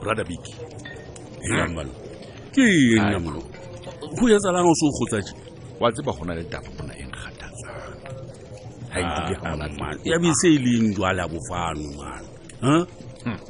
brother big namalo ke eng namalo go ya tsalang o se o gotsa je wa tseba go na le taba mona e nkgathatsang ga e ya be se e leng jwale ya bofano mana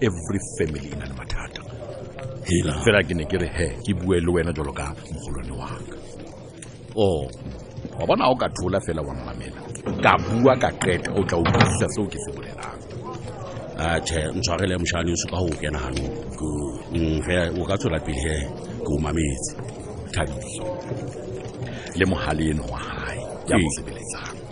every family e na le mathata hela fela ke ne ke re he ke bue le wena jalo ka mogolwane wa ka o oh, wa bona o ka thola fela wa mmamela ka bua ka qeta o tla utlwisisa seo ke se bolelang atšhe ah, ntshwarele mošane o suka go kena gano mm, ge o ka tswela pele he ke o mametse thabiso le mogaleno wa gae ya mosebeletsang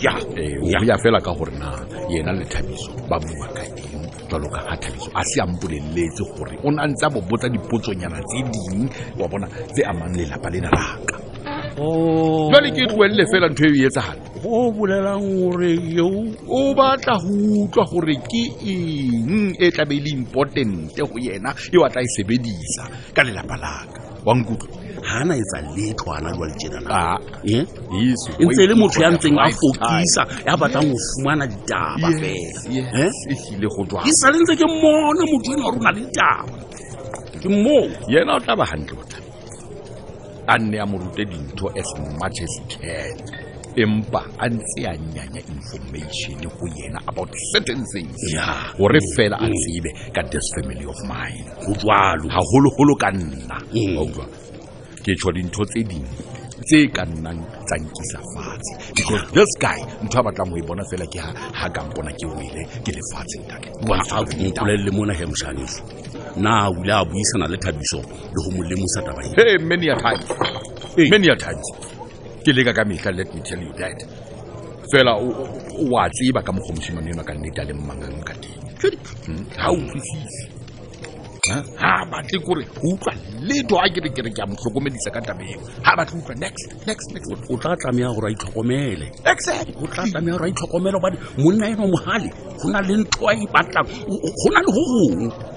ya ee, o ya fela ka gore na yena le thabiso ba bua ka eng jalo ka ga thabiso a se a mpoleletse gore o ne a ntse a bobotsa dipotsonyana tse ding wa bona tse amang lelapa le na laka oh. jale ke tloelele fela ntho e e etsagale go bolelang gore yo o batla go utlwa gore ke eng e tlabe e le importante go yena eo a tla e sebedisa ka lelapa laka wa nkutlwa ga ana etsa letlo ana jwa lejenana ah, eh? e ntse e le motho ya ntseng a fokisa ya batlang go fumana ditaba fela eh? e sale ntse ke mona motho ena rona ditaba ke moo yena o tla ba gantle botla a nne ya mo rute dintho as much as can empa a ntse a nyanya information go yena about certain things Yeah. gore fela a tsebe ka this family of mine go jalo gagologolo ka nna Mm. Wa utlwa? ke tsho dintho tse dingwe tse ka nnang tsa nkisa fatshe because this guy ntho a batlang go e bona fela ke ha ha ka mpona ke wele ke lefatshe ntate wa a mpolelele mona he moshaneso na a wile a buisana le thabiso le go mo lemosa taba e he many a times many a times ke leka ka mehla let me tell you that fela wa tseba ka mogomosimane eno ka nnete a le mmangang ka teng hmm? ga utlwisise ga batle kore go utlwa leto a kere kere ke a motlhokomedisa ka tabe eo ga batle utlwa next next next o tla tlameya gore a itlhokomele o tla tlameya gore a itlhokomele gobane monna eno mogale go na le ntho a e batlang go na le go gongwe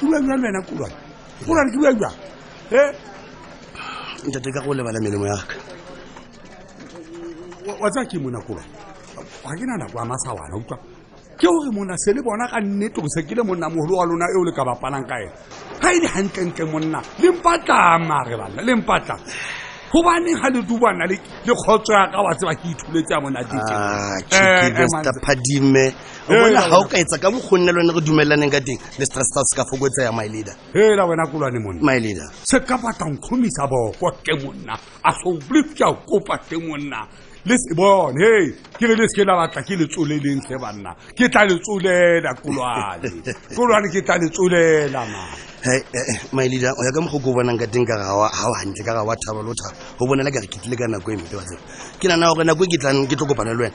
kula jwa le wena kulwane go na le kua jwa e ntate ka go lebala melemo yaka wa tsa ke mona kulwane ga ke na nako ya masawana utlwa ke gore mona se le bona ka nnete go se ke le monna mogolo wa lona eo le ka bapalang ka ena ga e le gantlentle monna le mpatlang mare banna le mpatlang gobaneng ga le dubana le kgotso ya ka wa tseba ke ithuletse ya monateng Ah, Chicky, Mr. Padime. bona ga o ka etsa ka mo go nne lone re dumelelaneng ka teng le stress sa se ka fokotsaya my leader hela wena kulwane monna my leader se ka batla nkgomisa boko ke monna a so blipja kopa ke monna le se bone hey ke le le se ke la batla ke le tsoleleng tle banna ke tla le tsolela kulwane kulwane ke tla le tsolela ma Hey, eh, eh, my leader o ya ka mogo ko bonang ka teng ka ga wa ga wa hantle ka ga wa thaba lo thaba go bonela ka re ke tlile ka nako e mpe wa tseba ke nana gore nako e ke tlang ke tlo kopana le wena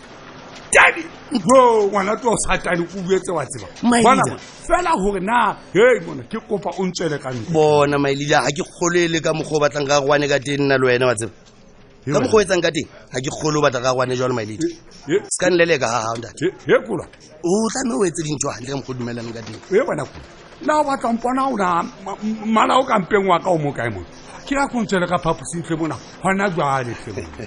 tabi o ngwana tlo satane ko buetse wa tseba bona fela gore na hei mona ke kopa o ntswele ka ntle bona maelile ga ke kgolele ka mokgwa o batlang ka gwane ka teng nna le wena wa tseba ka mokgwa o etsang ka teng ga ke kgole o batla ka gwane jalo maelile se ka nleleka ga gago ntate o tla no o etse dintho gantle ka mogo dumelano ka teng e bona ko na o batlang pona o na mmala o kampeng wa ka o mo kae mone ke ya kontswele ka phapositlhe bona gona jale tlhe mone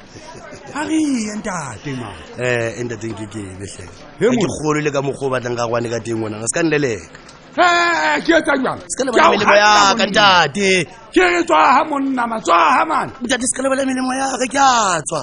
a re ye ntate ma um entateng ke kebetlheke ke golo le ka mogo o batlang ka gwane ka teng onana se ka nleleka Eh, ke etsa jwang se ka lebala melemo ya ka ntate ke re tswa ha monna ma tswa ha mane ntate se ka lebala melemo ya ka ke a tswa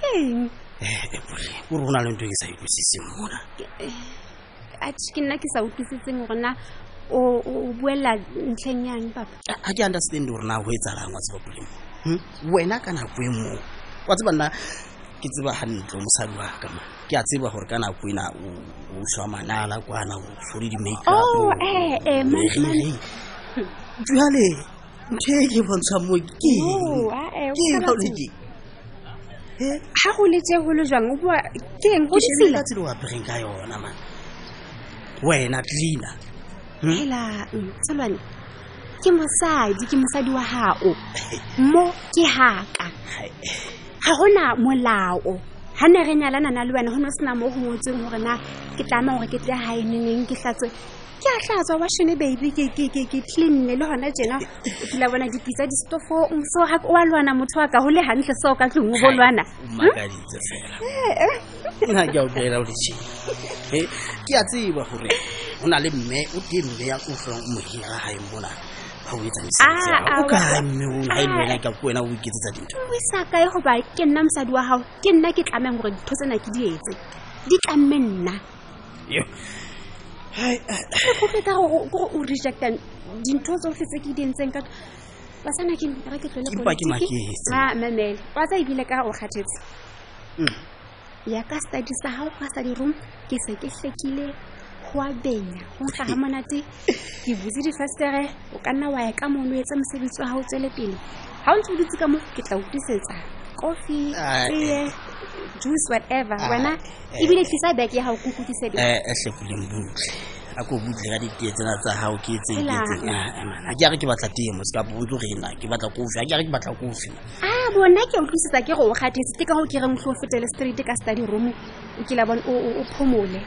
Keng? Eh, Ebole, o re o na le ntho e ke sa utlwisiseng mona. A ke nna ke sa utlwisitseng gore na o o- o buela ntlheng yang papa. A ke understand gore na go e tsalang wa tseba poleng. Hmm? Wena ka nako e moo. Wa tseba nna ke tseba hantle mosadi wa ka ma. Ke a tseba gore ka nako ena o o shwa manala kwana o shole di make up. Oh, eh, eh, man- man- Jwale ke ke bontsha mo ke oh, ah, eh, ke ga o le ke eh? ha go le tse go le jwang o bua ke eng go sila ka tselo wa breng ka yona man wena tlina hmm? hela mm, tsalwane ke mosadi ke mosadi wa hao mo ke haka ga gona molao ga ne re nyalana na le wena go ne sena mo go ngotseng gore na ke tlama gore ke tle ga e neneng ke tlatse ke a hlatswa wa shone baby ke ke ke ke cleanne le hona tjena o kila bona dipitsa di stofo o so ha o a lwana motho wa ka ho le hantle so ka tlung o bo lwana o makaditse fela nna ke a o bela o ditšhe Eh, ke a tseba gore o na le mme o te mme ya utlwang o mohira ga gae mona ga o etsa mesebetsi ya Ah, gago. o ah, kae wa- mme o ga e le wena ka ko wena o iketsetsa dintho o isa kae goba ke nna mosadi wa gago ke nna ke tlameng gore ditho tsena ke di etse di tlamme nna go feta gore o rejecta dintho tsotlhe tse ke di ntseng ka basana ke ra ke tlole politikiaa mamele wa tsa ebile ka o kgathetse mm. ya ka study sa gago ka study room ke se ke tlekile go a benya go nkga ga monate ke butse difestere o ka nna wa ya ka mono etse mosebetsi wa ga o tswele pele ga o ntse o dutse ka mo ke tla o tlisetsa coffee tee juice whatever wena ebile tlisa bag ya gago kukutise um eh, eh, tlhekoleng butle a ko butle ka ditee tsena tsa gago ke etseng ke etseng a ah, eh, ke yare ke batla tee mo seka botlo rena ke batla kofi a ke yare ke batla kofi a ah, bona ke utlwisitsa ke go o kgathetse te ka go kereng tlho fetele street ka study room o kila bone o phomole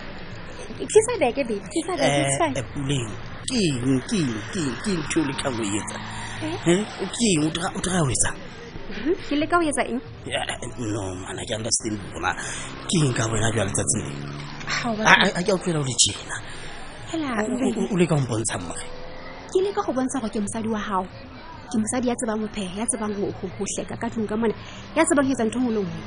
tlisa beke babe tlisa beke it's fine puleng ke eng ke eng ke eng ke eng ke o lekang o etsa ke eng o dira o etsa ke leka o etsa eng no mana ke understand bona ke eng ka wena jwa letsatsi le a ke a utlwela o le tjena o le ka go mpontsha mmoge ke le ka go bontsha gore ke mosadi wa gago ke mosadi ya tsebang go pheya ya tsebang go tleka ka tlong ka mona ya tsebang go etsa ntho ngwe le nngwe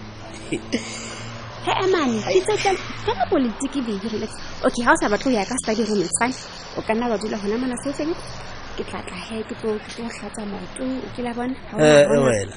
he emane ke tsetla kana politiki be relax okay ga o sa batle go ya ka study room fine o ka nna wa dula gona mona sefeng ke tlatla he ke tlo tlatsa maoto ke la bona eh, wena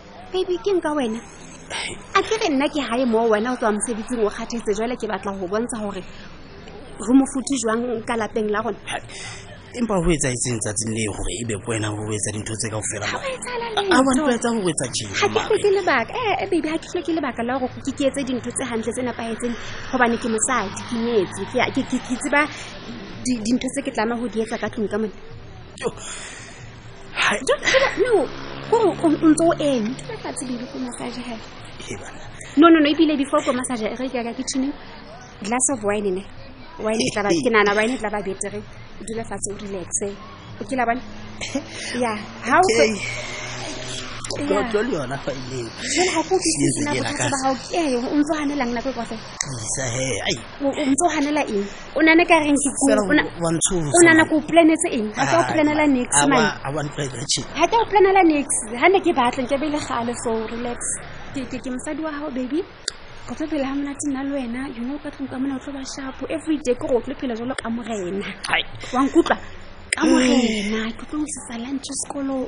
baby ke nka wena a ke re nna ke gae moo wena o tswa mosebetsing o kgathetse jale ke batla go bontsha gore re mofuti jwang ka lapeng la rona empa ho etsa etseng tsatsing le gore ebe ko wena ho etsa dintho tse ka go fela a bana ba etsa go etsa jeake lebaka ee eh, eh, baby ga ke tlhoke lebaka la gore ke ke etse dintho tse gantle tse nepagetseng gobane ke mosadi ke nyetse ke tseba dintho tse ke tlama go di etsa ka tlong ka mone no o ntse o eme dula fatshe bebe ko massage gae no no no ebile before ko massage re ke ka kitchen glass of wine ne wine tla ba ke nana wine tla ba betere dula fatshe o relaxe o kila bana ya ha o tlo le yona fa ile jela ha go ke tsena bothata ba hao ke o ntse o hanelang nako e kwa fela tlisa he ai o o ntse o ganela eng o nane ka reng ke ko Fela o na- wa ntshosa. o nana ko o planetse eng ga ka o planela nix Ah, man wa- ah, wa ntlwaela, tjhe. ga ka o planela nix ga ne ke batla ke bele gale so relax ke ke- ke mosadi wa gago baby go tlo phela ga monate nna le wena you know ka tlong ka mona o tlo ba shapo every day ke go tlo phela jalo ka morena Ai. wa nkutlwa ka morena ke tlo usisa lunch sekolong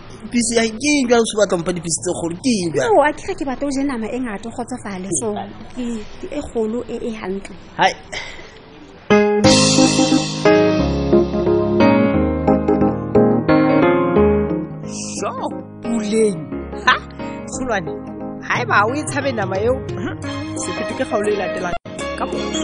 pisi ya ke eng jang se batla mpa dipisi tse kgolo ke eng jang no a kira ke batla o je nama e ngata o kgotsofale so ke ke e kgolo e e hantle hai so puleng ha tsholwane ha e ba o e tshabe nama eo se fete ke kgaolo e latelang ka moso